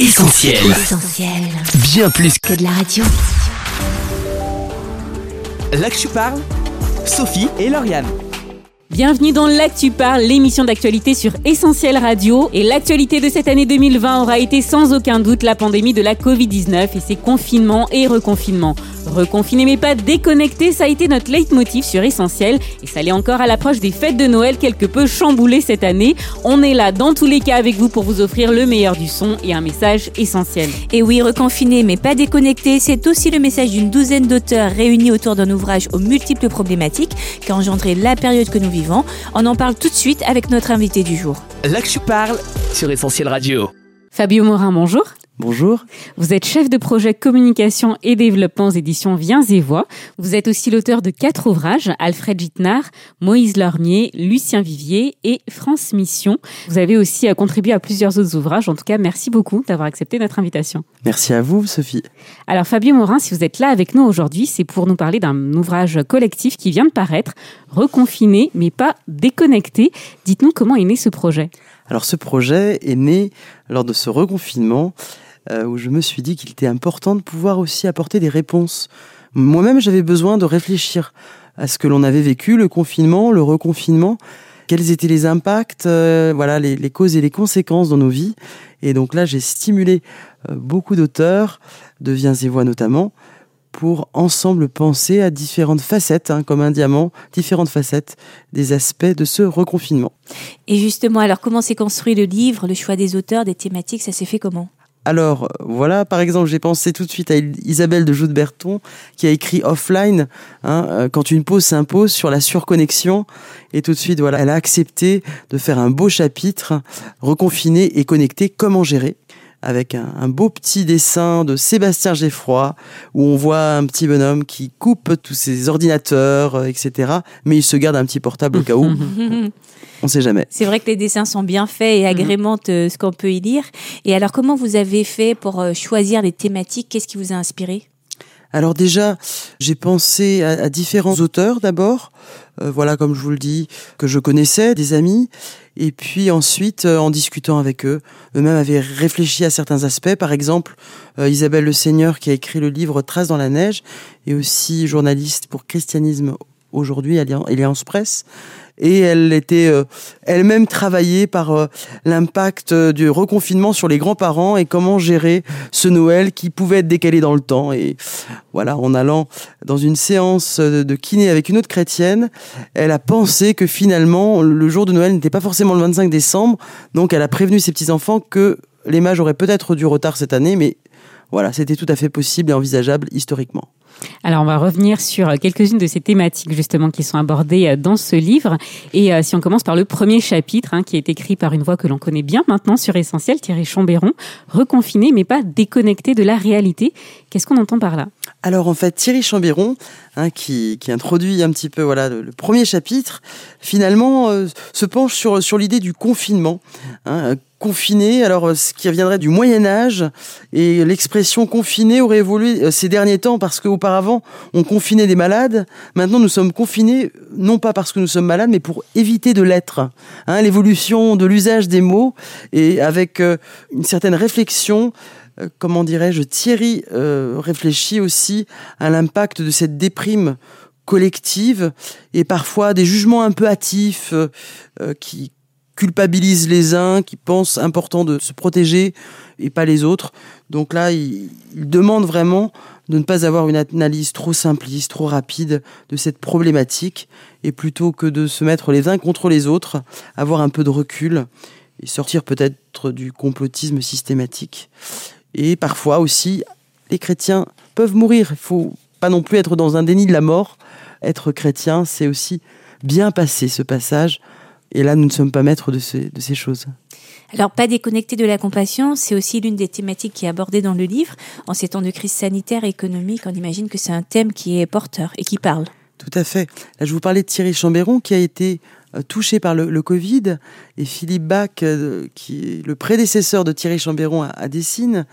Essentiel. Essentiel. Bien plus que de la radio. je parle. Sophie et Lauriane. Bienvenue dans L'Actu Parle, l'émission d'actualité sur Essentiel Radio. Et l'actualité de cette année 2020 aura été sans aucun doute la pandémie de la Covid-19 et ses confinements et reconfinements. Reconfiné mais pas déconnecté, ça a été notre leitmotiv sur Essentiel. Et ça l'est encore à l'approche des fêtes de Noël quelque peu chamboulées cette année. On est là dans tous les cas avec vous pour vous offrir le meilleur du son et un message essentiel. Et oui, reconfiné mais pas déconnecté, c'est aussi le message d'une douzaine d'auteurs réunis autour d'un ouvrage aux multiples problématiques qui a engendré la période que nous vivons. On en parle tout de suite avec notre invité du jour. Là que je parle sur Essentiel Radio. Fabio Morin, bonjour. Bonjour. Vous êtes chef de projet communication et développement aux éditions Viens et Voix. Vous êtes aussi l'auteur de quatre ouvrages, Alfred Gittnard, Moïse Lormier, Lucien Vivier et France Mission. Vous avez aussi contribué à plusieurs autres ouvrages. En tout cas, merci beaucoup d'avoir accepté notre invitation. Merci à vous, Sophie. Alors Fabio Morin, si vous êtes là avec nous aujourd'hui, c'est pour nous parler d'un ouvrage collectif qui vient de paraître, reconfiné mais pas déconnecté. Dites-nous comment est né ce projet. Alors, ce projet est né lors de ce reconfinement euh, où je me suis dit qu'il était important de pouvoir aussi apporter des réponses. Moi-même, j'avais besoin de réfléchir à ce que l'on avait vécu, le confinement, le reconfinement, quels étaient les impacts, euh, voilà, les, causes et les conséquences dans nos vies. Et donc là, j'ai stimulé euh, beaucoup d'auteurs, de Viens et Voix notamment, pour ensemble penser à différentes facettes, hein, comme un diamant, différentes facettes des aspects de ce reconfinement. Et justement, alors comment s'est construit le livre, le choix des auteurs, des thématiques, ça s'est fait comment? Alors, voilà, par exemple, j'ai pensé tout de suite à Isabelle de Joute-Berton, qui a écrit Offline, hein, euh, quand une pause s'impose sur la surconnexion. Et tout de suite, voilà, elle a accepté de faire un beau chapitre, reconfiné et connecté, comment gérer avec un, un beau petit dessin de Sébastien Geffroy, où on voit un petit bonhomme qui coupe tous ses ordinateurs, euh, etc. Mais il se garde un petit portable au cas où. On sait jamais. C'est vrai que les dessins sont bien faits et agrémentent euh, ce qu'on peut y lire. Et alors, comment vous avez fait pour euh, choisir les thématiques? Qu'est-ce qui vous a inspiré? Alors déjà, j'ai pensé à, à différents auteurs d'abord, Euh, voilà comme je vous le dis, que je connaissais, des amis, et puis ensuite, euh, en discutant avec eux, eux-mêmes avaient réfléchi à certains aspects. Par exemple, euh, Isabelle Le Seigneur qui a écrit le livre Traces dans la neige, et aussi journaliste pour Christianisme aujourd'hui, Alliance Presse. Et elle était euh, elle-même travaillée par euh, l'impact euh, du reconfinement sur les grands-parents et comment gérer ce Noël qui pouvait être décalé dans le temps. Et voilà, en allant dans une séance de kiné avec une autre chrétienne, elle a pensé que finalement le jour de Noël n'était pas forcément le 25 décembre. Donc elle a prévenu ses petits-enfants que les mages auraient peut-être du retard cette année, mais voilà, c'était tout à fait possible et envisageable historiquement. Alors, on va revenir sur quelques-unes de ces thématiques justement qui sont abordées euh, dans ce livre. Et euh, si on commence par le premier chapitre, hein, qui est écrit par une voix que l'on connaît bien maintenant sur Essentiel, Thierry Chambéron, reconfiné mais pas déconnecté de la réalité. Qu'est-ce qu'on entend par là? Alors en fait, Thierry Chambéron, hein, qui, qui introduit un petit peu voilà le, le premier chapitre, finalement euh, se penche sur, sur l'idée du confinement. Hein, confiné, alors euh, ce qui reviendrait du Moyen Âge, et l'expression confiné aurait évolué euh, ces derniers temps parce qu'auparavant on confinait des malades, maintenant nous sommes confinés non pas parce que nous sommes malades, mais pour éviter de l'être. Hein, L'évolution de l'usage des mots, et avec euh, une certaine réflexion comment dirais-je, Thierry euh, réfléchit aussi à l'impact de cette déprime collective et parfois des jugements un peu hâtifs euh, qui culpabilisent les uns, qui pensent important de se protéger et pas les autres. Donc là, il, demande vraiment de ne pas avoir une analyse trop simpliste, trop rapide de cette problématique et plutôt que de se mettre les uns contre les autres, avoir un peu de recul et sortir peut-être du complotisme systématique. Et parfois aussi, les chrétiens peuvent mourir. Il faut pas non plus être dans un déni de la mort. Être chrétien, c'est aussi bien passer ce passage. Et là, nous ne sommes pas maîtres de ces, de ces choses. Alors, pas déconnecté de la compassion, c'est aussi l'une des thématiques qui est abordée dans le livre. En ces temps de crise sanitaire et économique, on imagine que c'est un thème qui est porteur et qui parle. Tout à fait. Là, je vous parlais de Thierry Chambéron qui a été euh, touché par le, le Covid et Philippe Bach, euh, qui est le prédécesseur de Thierry Chambéron à, à Dessine,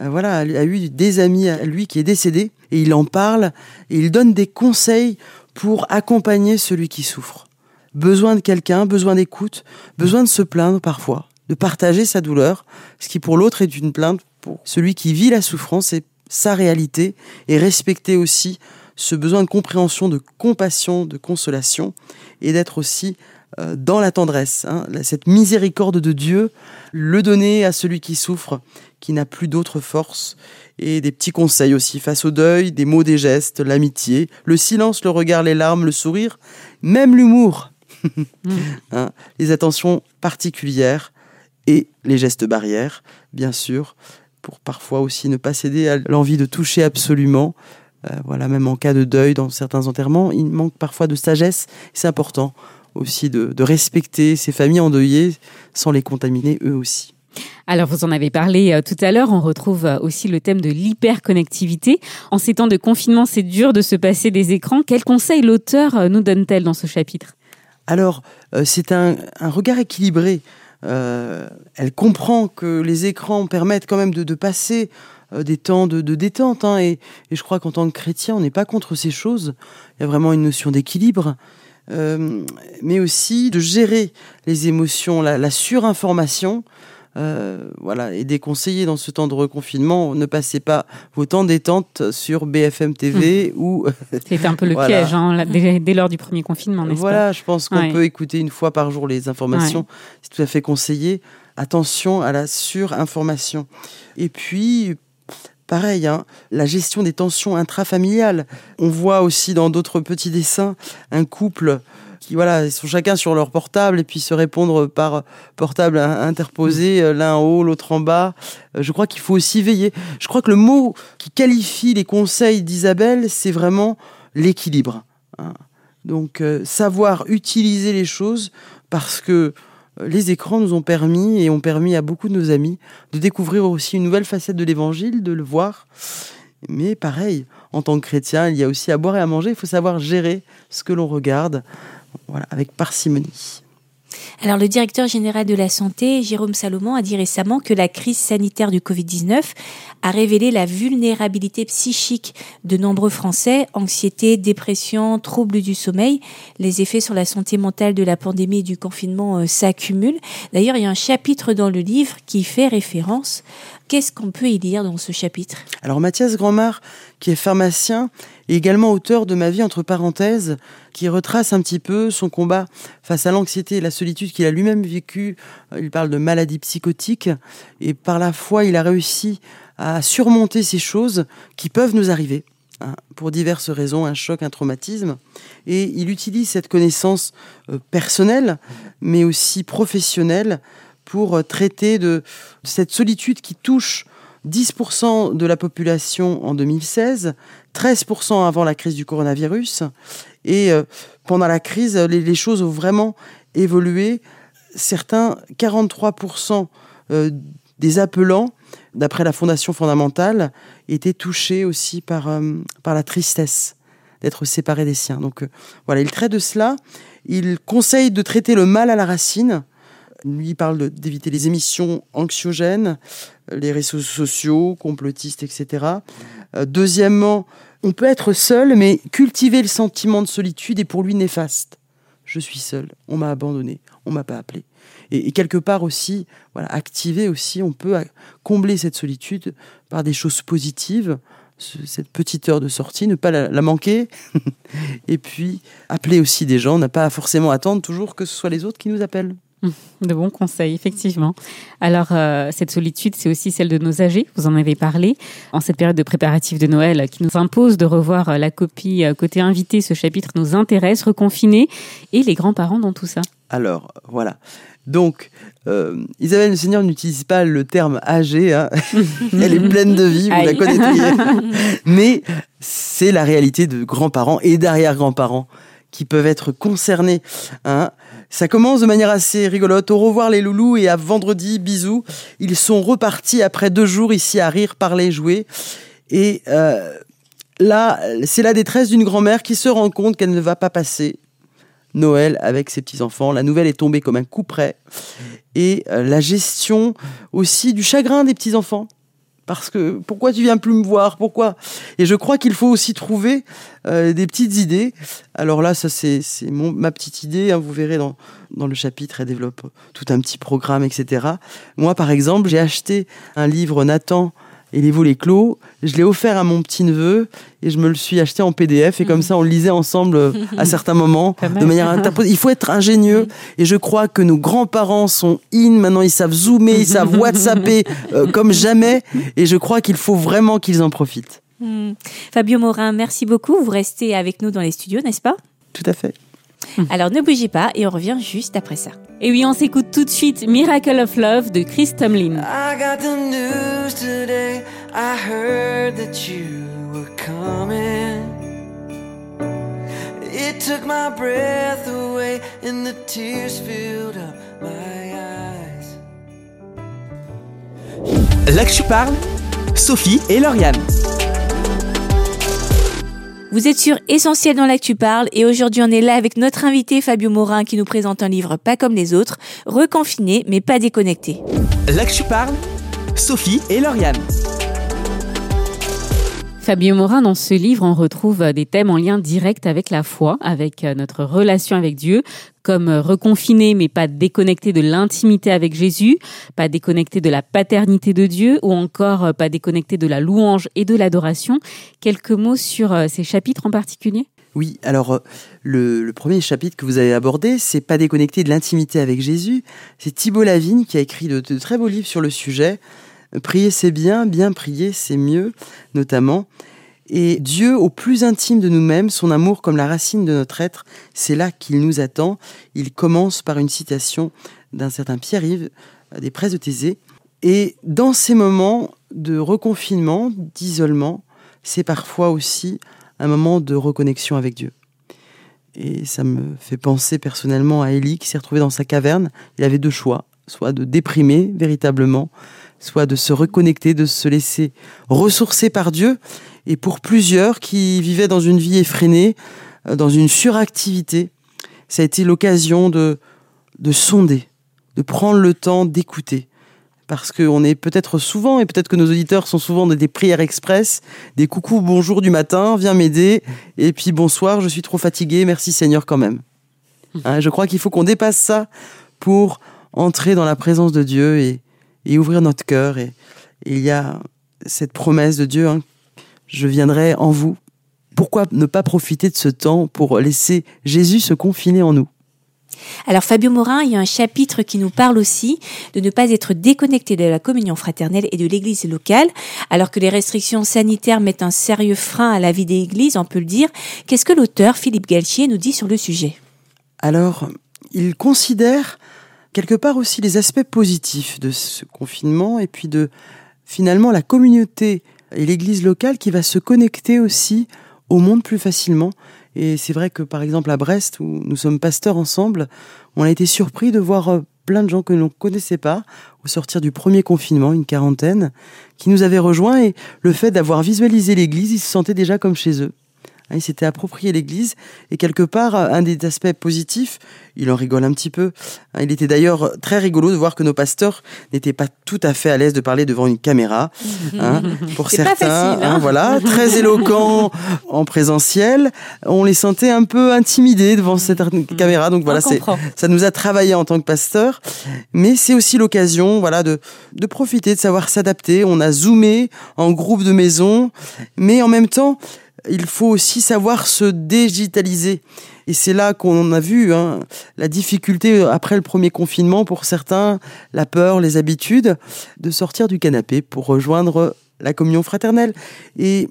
euh, voilà, a, a eu des amis à lui qui est décédé et il en parle et il donne des conseils pour accompagner celui qui souffre. Besoin de quelqu'un, besoin d'écoute, besoin de se plaindre parfois. de partager sa douleur, ce qui pour l'autre est une plainte pour celui qui vit la souffrance et sa réalité, et respecter aussi ce besoin de compréhension, de compassion, de consolation, et d'être aussi euh, dans la tendresse, hein, cette miséricorde de Dieu, le donner à celui qui souffre, qui n'a plus d'autre force, et des petits conseils aussi face au deuil, des mots, des gestes, l'amitié, le silence, le regard, les larmes, le sourire, même l'humour. hein, les attentions particulières et les gestes barrières, bien sûr, pour parfois aussi ne pas céder à l'envie de toucher absolument. Euh, voilà, même en cas de deuil dans certains enterrements, il manque parfois de sagesse. C'est important aussi de, respecter ces familles endeuillées sans les contaminer eux aussi. Alors, vous en avez parlé euh, tout à l'heure, on retrouve euh, aussi le thème de l'hyperconnectivité. En ces temps de confinement, c'est dur de se passer des écrans. Quels conseils l'auteur nous donne-t-elle dans ce chapitre? Alors, c'est un, regard équilibré. elle comprend que les écrans permettent quand même de, passer des temps de, détente. Hein, et, je crois qu'en tant que chrétien, on n'est pas contre ces choses. Il y a vraiment une notion d'équilibre. Euh, mais aussi de gérer les émotions, la, surinformation. Euh, voilà, et des conseillers dans ce temps de reconfinement, ne passez pas vos temps détente sur BFM TV mmh. ou. C'est un peu le piège, hein, dès, lors du premier confinement, n'est-ce Voilà, je pense qu'on peut écouter une fois par jour les informations. C'est tout à fait conseillé. Attention à la surinformation. Et puis, pareil, hein, la gestion des tensions intrafamiliales. On voit aussi dans d'autres petits dessins un couple qui voilà, sont chacun sur leur portable et puis se répondre par portable interposé, euh, l'un en haut, l'autre en bas. Euh, je crois qu'il faut aussi veiller. Je crois que le mot qui qualifie les conseils d'Isabelle, c'est vraiment l'équilibre. Hein. Donc euh, savoir utiliser les choses parce que les écrans nous ont permis et ont permis à beaucoup de nos amis de découvrir aussi une nouvelle facette de l'évangile, de le voir. Mais pareil, en tant que chrétien, il y a aussi à boire et à manger, il faut savoir gérer ce que l'on regarde voilà, avec parcimonie. Alors, le directeur général de la santé, Jérôme Salomon, a dit récemment que la crise sanitaire du Covid-19 a révélé la vulnérabilité psychique de nombreux Français, anxiété, dépression, troubles du sommeil. Les effets sur la santé mentale de la pandémie et du confinement euh, s'accumulent. D'ailleurs, il y a un chapitre dans le livre qui fait référence. Qu'est-ce qu'on peut y lire dans ce chapitre? Alors, Mathias Grandmar, qui est pharmacien, et également auteur de Ma vie entre parenthèses, qui retrace un petit peu son combat face à l'anxiété et la solitude qu'il a lui-même vécu. Il parle de maladie psychotique et par la foi, il a réussi à surmonter ces choses qui peuvent nous arriver hein, pour diverses raisons, un choc, un traumatisme. Et il utilise cette connaissance euh, personnelle, mais aussi professionnelle, pour euh, traiter de cette solitude qui touche 10% de la population en 2016, 13% avant la crise du coronavirus. Et euh, pendant la crise, les, choses ont vraiment évolué. Certains, 43% euh, des appelants, d'après la Fondation fondamentale, étaient touchés aussi par, euh, par la tristesse d'être séparés des siens. Donc voilà, il traite de cela. Il conseille de traiter le mal à la racine. Lui, il parle d'éviter les émissions anxiogènes, les réseaux sociaux, complotistes, etc. deuxièmement, on peut être seul, mais cultiver le sentiment de solitude est pour lui néfaste. Je suis seul, on m'a abandonné, on m'a pas appelé. Et, quelque part aussi, voilà, activer aussi, on peut combler cette solitude par des choses positives, cette petite heure de sortie, ne pas la, manquer, et puis appeler aussi des gens, n'a pas forcément attendre toujours que ce soit les autres qui nous appellent. De bons conseils, effectivement. Alors, euh, cette solitude, c'est aussi celle de nos âgés, vous en avez parlé. En cette période de préparatifs de Noël qui nous impose de revoir euh, la copie euh, côté invité, ce chapitre nous intéresse, reconfiner, et les grands-parents dans tout ça. Alors, voilà. Donc, Isabelle Le Seigneur n'utilise pas le terme âgé, hein. elle est pleine de vie, vous la connaissez. Mais c'est la réalité de grands-parents et d'arrière-grands-parents qui peuvent être concernés. Hein. Ça commence de manière assez rigolote. Au revoir les loulous et à vendredi, bisous. Ils sont repartis après deux jours ici à rire, parler, jouer. Et euh, là, c'est la détresse d'une grand-mère qui se rend compte qu'elle ne va pas passer Noël avec ses petits-enfants. La nouvelle est tombée comme un coup près. Et euh, la gestion aussi du chagrin des petits-enfants parce que pourquoi tu viens plus me voir? Pourquoi? Et je crois qu'il faut aussi trouver euh, des petites idées. Alors là, ça c'est ma petite idée. Hein, vous verrez dans dans le chapitre, elle développe tout un petit programme, etc. Moi, par exemple, j'ai acheté un livre Nathan et les volets clos. Je l'ai offert à mon petit neveu et je me le suis acheté en PDF et comme ça on le lisait ensemble à certains moments de manière interposée. Il faut être ingénieux et je crois que nos grands-parents sont in maintenant, ils savent zoomer, ils savent WhatsApper euh, comme jamais et je crois qu'il faut vraiment qu'ils en profitent. Hmm. Fabio Morin, merci beaucoup. Vous restez avec nous dans les studios, n'est-ce pas? Tout à fait. Alors ne bougez pas et on revient juste après ça. Et oui, on s'écoute tout de suite Miracle of Love de Chris Tomlin. I got the news today. I heard that you were coming. It took my breath away and the tears filled up my eyes. Là que je parle, Sophie et Lauriane. Vous êtes sur Essentiel dans l'actu parle et aujourd'hui on est là avec notre invité Fabio Morin qui nous présente un livre pas comme les autres, reconfiné mais pas déconnecté. Je parle, Sophie et Lauriane. Fabio Morin, dans ce livre, on retrouve des thèmes en lien direct avec la foi, avec euh, notre relation avec Dieu, comme euh, reconfiné mais pas déconnecté de l'intimité avec Jésus, pas déconnecté de la paternité de Dieu ou encore euh, pas déconnecté de la louange et de l'adoration. Quelques mots sur ces chapitres en particulier? Oui, alors le, premier chapitre que vous avez abordé, c'est pas déconnecté de l'intimité avec Jésus. C'est Thibault Lavigne qui a écrit de, très beaux livres sur le sujet. Prier c'est bien, bien prier c'est mieux, notamment. Et Dieu, au plus intime de nous-mêmes, son amour comme la racine de notre être, c'est là qu'il nous attend. Il commence par une citation d'un certain Pierre-Yves des Presses de Thésée. Et dans ces moments de reconfinement, d'isolement, c'est parfois aussi un moment de reconnexion avec Dieu. Et ça me fait penser personnellement à Élie qui s'est retrouvé dans sa caverne. Il avait deux choix, soit de déprimer véritablement, soit de se reconnecter, de se laisser ressourcer par Dieu. Et pour plusieurs qui vivaient dans une vie effrénée, euh, dans une suractivité, ça a été l'occasion de, de sonder, de prendre le temps d'écouter. Parce qu'on est peut-être souvent, et peut-être que nos auditeurs sont souvent des prières express, des coucou, bonjour du matin, viens m'aider, et puis bonsoir, je suis trop fatigué, merci Seigneur quand même. Hein, je crois qu'il faut qu'on dépasse ça pour entrer dans la présence de Dieu et, et ouvrir notre cœur. Et, il y a cette promesse de Dieu, hein, je viendrai en vous. Pourquoi ne pas profiter de ce temps pour laisser Jésus se confiner en nous? Alors Fabio Morin, il y a un chapitre qui nous parle aussi de ne pas être déconnecté de la communion fraternelle et de l'église locale, alors que les restrictions sanitaires mettent un sérieux frein à la vie des églises, on peut le dire. Qu'est-ce que l'auteur Philippe Galchier nous dit sur le sujet? Alors, il considère quelque part aussi les aspects positifs de ce confinement et puis de finalement la communauté et l'église locale qui va se connecter aussi au monde plus facilement. Et c'est vrai que par exemple à Brest, où nous sommes pasteurs ensemble, on a été surpris de voir euh, plein de gens que l'on ne connaissait pas au sortir du premier confinement, une quarantaine, qui nous avaient rejoints et le fait d'avoir visualisé l'église, ils se sentaient déjà comme chez eux. Hein, il s'était approprié l'Église et quelque part, un des aspects positifs, il en rigole un petit peu. Hein, il était d'ailleurs très rigolo de voir que nos pasteurs n'étaient pas tout à fait à l'aise de parler devant une caméra. Hein, pour certains, voilà, très éloquents en présentiel, on les sentait un peu intimidés devant cette caméra. Donc voilà, c'est ça nous a travaillé en tant que pasteur, mais c'est aussi l'occasion, voilà, de de profiter, de savoir s'adapter. On a zoomé en groupe de maison, mais en même temps il faut aussi savoir se digitaliser. Et c'est là qu'on a vu hein, la difficulté après le premier confinement pour certains, la peur, les habitudes, de sortir du canapé pour rejoindre la communion fraternelle. Et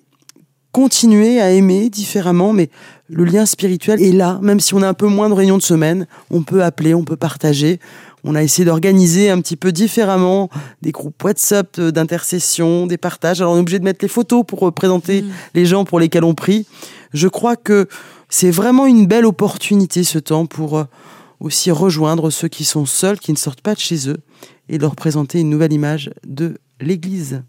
continuer à aimer différemment, mais le lien spirituel est là, même si on a un peu moins de réunions de semaine, on peut appeler, on peut partager, on a essayé d'organiser un petit peu différemment des groupes WhatsApp d'intercession, des partages. Alors on est obligé de mettre les photos pour présenter mm. les gens pour lesquels on prie. Je crois que c'est vraiment une belle opportunité ce temps pour euh, aussi rejoindre ceux qui sont seuls, qui ne sortent pas de chez eux, et leur présenter une nouvelle image de l'Église.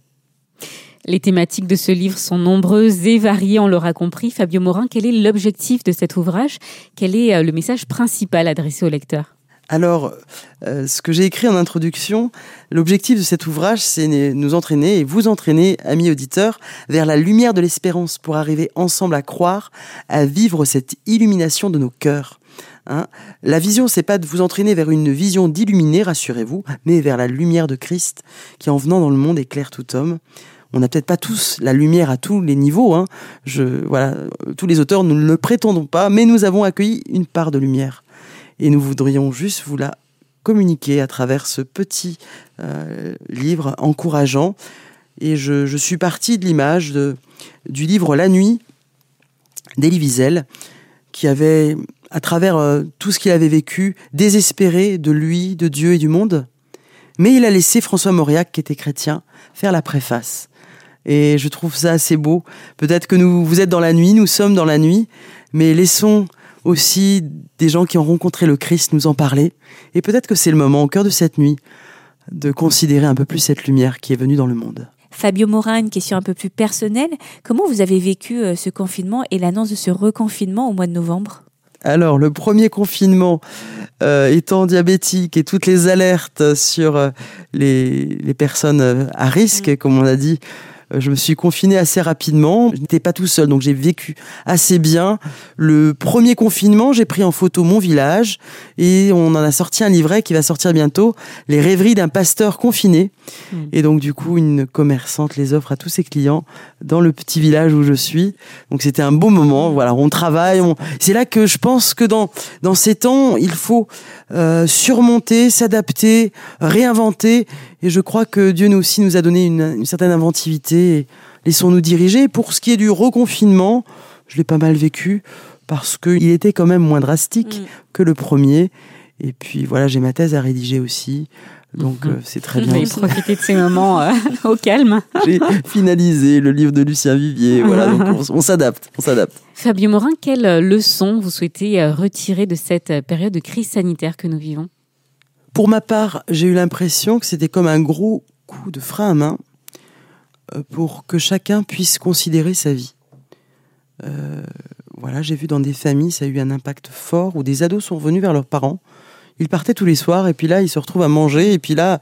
Les thématiques de ce livre sont nombreuses et variées, on l'aura compris. Fabio Morin, quel est l'objectif de cet ouvrage? Quel est euh, le message principal adressé au lecteur? Alors, euh, ce que j'ai écrit en introduction, l'objectif de cet ouvrage, c'est nous entraîner et vous entraîner, amis auditeurs, vers la lumière de l'espérance pour arriver ensemble à croire, à vivre cette illumination de nos cœurs. Hein. la vision, c'est pas de vous entraîner vers une vision d'illuminer, rassurez-vous, mais vers la lumière de Christ qui, en venant dans le monde, éclaire tout homme. On n'a peut-être pas tous la lumière à tous les niveaux. Hein. Je, voilà, tous les auteurs, nous ne le prétendons pas, mais nous avons accueilli une part de lumière et nous voudrions juste vous la communiquer à travers ce petit euh, livre encourageant. Et je, suis parti de l'image du livre La Nuit d'Elie Wiesel, qui avait, à travers euh, tout ce qu'il avait vécu, désespéré de lui, de Dieu et du monde. Mais il a laissé François Mauriac, qui était chrétien, faire la préface. Et je trouve ça assez beau. Peut-être que nous, vous êtes dans la nuit, nous sommes dans la nuit, mais laissons aussi des gens qui ont rencontré le Christ nous en parler. Et peut-être que c'est le moment, au cœur de cette nuit, de considérer un peu plus cette lumière qui est venue dans le monde. Fabio Morin, une question un peu plus personnelle. Comment vous avez vécu euh, ce confinement et l'annonce de ce reconfinement au mois de novembre? Alors, le premier confinement, euh, étant diabétique et toutes les alertes sur euh, les, personnes à risque, mm. comme on a dit, je me suis confiné assez rapidement. Je n'étais pas tout seul, donc j'ai vécu assez bien. Le premier confinement, j'ai pris en photo mon village et on en a sorti un livret qui va sortir bientôt, Les rêveries d'un pasteur confiné. Hmm. Et donc du coup, une commerçante les offre à tous ses clients dans le petit village où je suis. Donc c'était un beau moment. Voilà, on travaille. C'est là que je pense que dans dans ces temps, il faut euh, surmonter, s'adapter, réinventer. Et je crois que Dieu nous aussi nous a donné une, une certaine inventivité. Laissons-nous diriger. Pour ce qui est du reconfinement, je l'ai pas mal vécu parce qu'il était quand même moins drastique mm. que le premier. Et puis voilà, j'ai ma thèse à rédiger aussi. Donc mhm. euh, c'est très bien. Vous profiter de ces moments euh, au calme. J'ai finalisé le livre de Lucien Vivier. Voilà, donc on, s'adapte, on s'adapte. Fabien Morin, quelle leçon vous souhaitez euh, retirer de cette période de crise sanitaire que nous vivons? Pour ma part, j'ai eu l'impression que c'était comme un gros coup de frein à main pour que chacun puisse considérer sa vie. voilà, j'ai vu dans des familles, ça a eu un impact fort où des ados sont venus vers leurs parents ils partaient tous les soirs et puis là, ils se retrouvent à manger et puis là,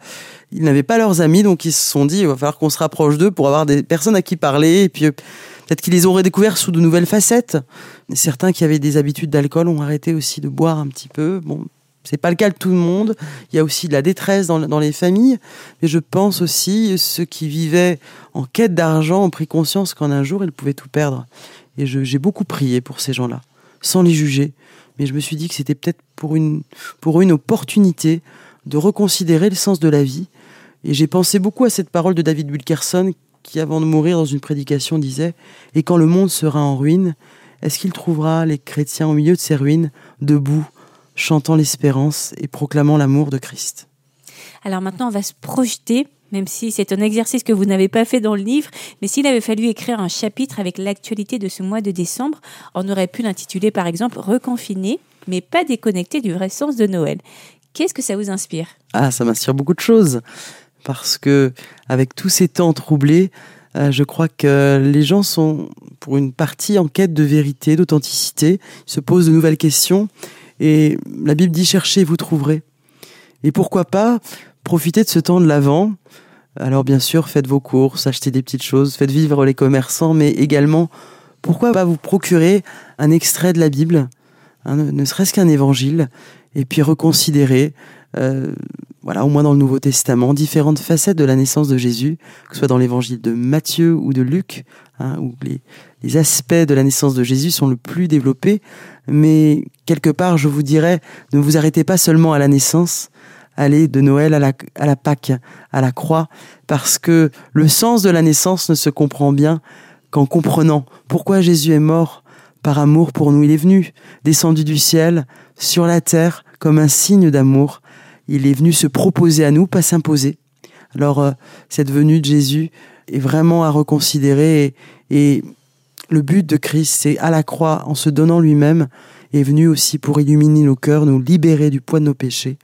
ils n'avaient pas leurs amis donc ils se sont dit il va falloir qu'on se rapproche d'eux pour avoir des personnes à qui parler et puis euh, peut-être qu'ils les ont redécouverts sous de nouvelles facettes. Certains qui avaient des habitudes d'alcool ont arrêté aussi de boire un petit peu. Bon, c'est pas le cas de tout le monde. Il y a aussi de la détresse dans, les familles. Mais je pense aussi ceux qui vivaient en quête d'argent ont pris conscience qu'en un jour ils pouvaient tout perdre. Et j'ai beaucoup prié pour ces gens-là, sans les juger mais je me suis dit que c'était peut-être pour une, pour une opportunité de reconsidérer le sens de la vie. Et j'ai pensé beaucoup à cette parole de David Wilkerson qui, avant de mourir dans une prédication, disait Et quand le monde sera en ruine, est-ce qu'il trouvera les chrétiens au milieu de ces ruines, debout, chantant l'espérance et proclamant l'amour de Christ. Alors maintenant, on va se projeter même si c'est un exercice que vous n'avez pas fait dans le livre, mais s'il avait fallu écrire un chapitre avec l'actualité de ce mois de décembre, on aurait pu l'intituler par exemple Reconfiné, mais pas déconnecté du vrai sens de Noël. Qu'est-ce que ça vous inspire? Ah, ça m'inspire beaucoup de choses, parce que avec tous ces temps troublés, euh, je crois que les gens sont, pour une partie, en quête de vérité, d'authenticité, ils se posent de nouvelles questions, et la Bible dit cherchez, vous trouverez. Et pourquoi pas profitez de ce temps de l'avant. Alors bien sûr, faites vos courses, achetez des petites choses, faites vivre les commerçants, mais également, pourquoi pas vous procurer un extrait de la Bible, ne serait-ce qu'un évangile, et puis reconsidérer, euh, voilà, au moins dans le Nouveau Testament, différentes facettes de la naissance de Jésus, que ce soit dans l'évangile de Matthieu ou de Luc, hein, où les aspects de la naissance de Jésus sont le plus développés, mais quelque part, je vous dirais, ne vous arrêtez pas seulement à la naissance, aller de Noël à la, à la Pâque, à la croix, parce que le sens de la naissance ne se comprend bien qu'en comprenant pourquoi Jésus est mort par amour pour nous. Il est venu, descendu du ciel, sur la terre, comme un signe d'amour. Il est venu se proposer à nous, pas s'imposer. Alors, euh, cette venue de Jésus est vraiment à reconsidérer et, et le but de Christ, c'est à la croix, en se donnant lui-même, est venu aussi pour illuminer nos cœurs, nous libérer du poids de nos péchés.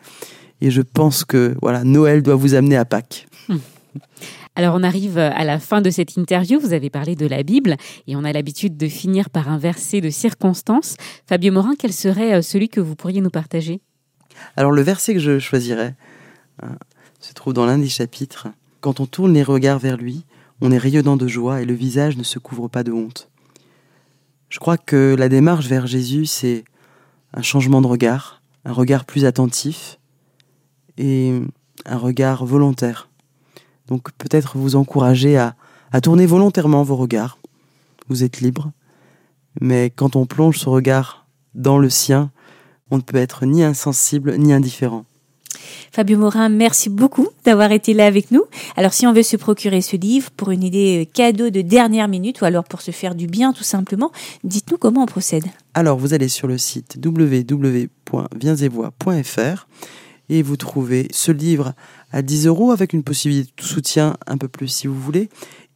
Et je pense que voilà, Noël doit vous amener à Pâques. Alors on arrive à la fin de cette interview, vous avez parlé de la Bible et on a l'habitude de finir par un verset de circonstance. Fabio Morin, quel serait euh, celui que vous pourriez nous partager? Alors le verset que je choisirais hein, se trouve dans l'un des chapitres. Quand on tourne les regards vers lui, on est rayonnant de joie et le visage ne se couvre pas de honte. Je crois que la démarche vers Jésus, c'est un changement de regard, un regard plus attentif et un regard volontaire. Donc peut-être vous encourager à, à tourner volontairement vos regards. Vous êtes libre. Mais quand on plonge ce regard dans le sien, on ne peut être ni insensible ni indifférent. Fabio Morin, merci beaucoup d'avoir été là avec nous. Alors si on veut se procurer ce livre pour une idée euh, cadeau de dernière minute ou alors pour se faire du bien tout simplement, dites-nous comment on procède. Alors vous allez sur le site www.viensetvoix.fr et vous trouvez ce livre à 10 euros avec une possibilité de soutien un peu plus si vous voulez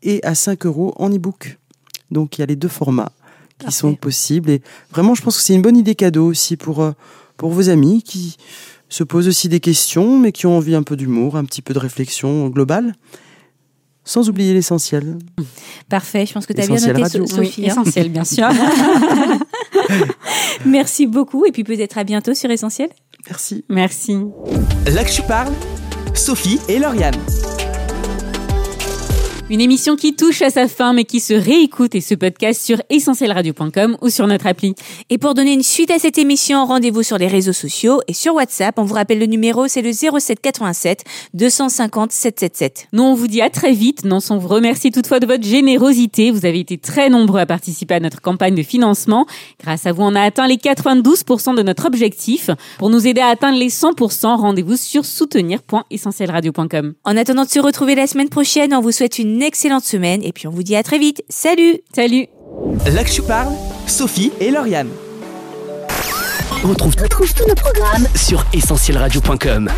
et à 5 euros en e-book. Donc il y a les deux formats qui Parfait. sont possibles et vraiment je pense que c'est une bonne idée cadeau aussi pour, euh, pour vos amis qui se posent aussi des questions mais qui ont envie un peu d'humour, un petit peu de réflexion globale. Sans oublier l'essentiel. Parfait, je pense que tu as bien noté, Radio. So- Sophie. Oui, hein. essentiel, bien sûr. Merci beaucoup et puis peut-être à bientôt sur Essentiel. Merci. Merci. Là que tu parles, Sophie et Lauriane. Une émission qui touche à sa fin mais qui se réécoute et se podcast sur essentielradio.com ou sur notre appli. Et pour donner une suite à cette émission, rendez-vous sur les réseaux sociaux et sur WhatsApp. On vous rappelle le numéro, c'est le 07 87 250 777. Nous, on vous dit à très vite. Non, sans vous remercier toutefois de votre générosité. Vous avez été très nombreux à participer à notre campagne de financement. Grâce à vous, on a atteint les 92% de notre objectif. Pour nous aider à atteindre les 100%, rendez-vous sur soutenir.essentielradio.com. En attendant de se retrouver la semaine prochaine, on vous souhaite une excellente semaine et puis on vous dit à très vite. Salut Salut Là que tu parles, Sophie et Lauriane. Retrouve, retrouve tous nos programmes sur essentielradio.com.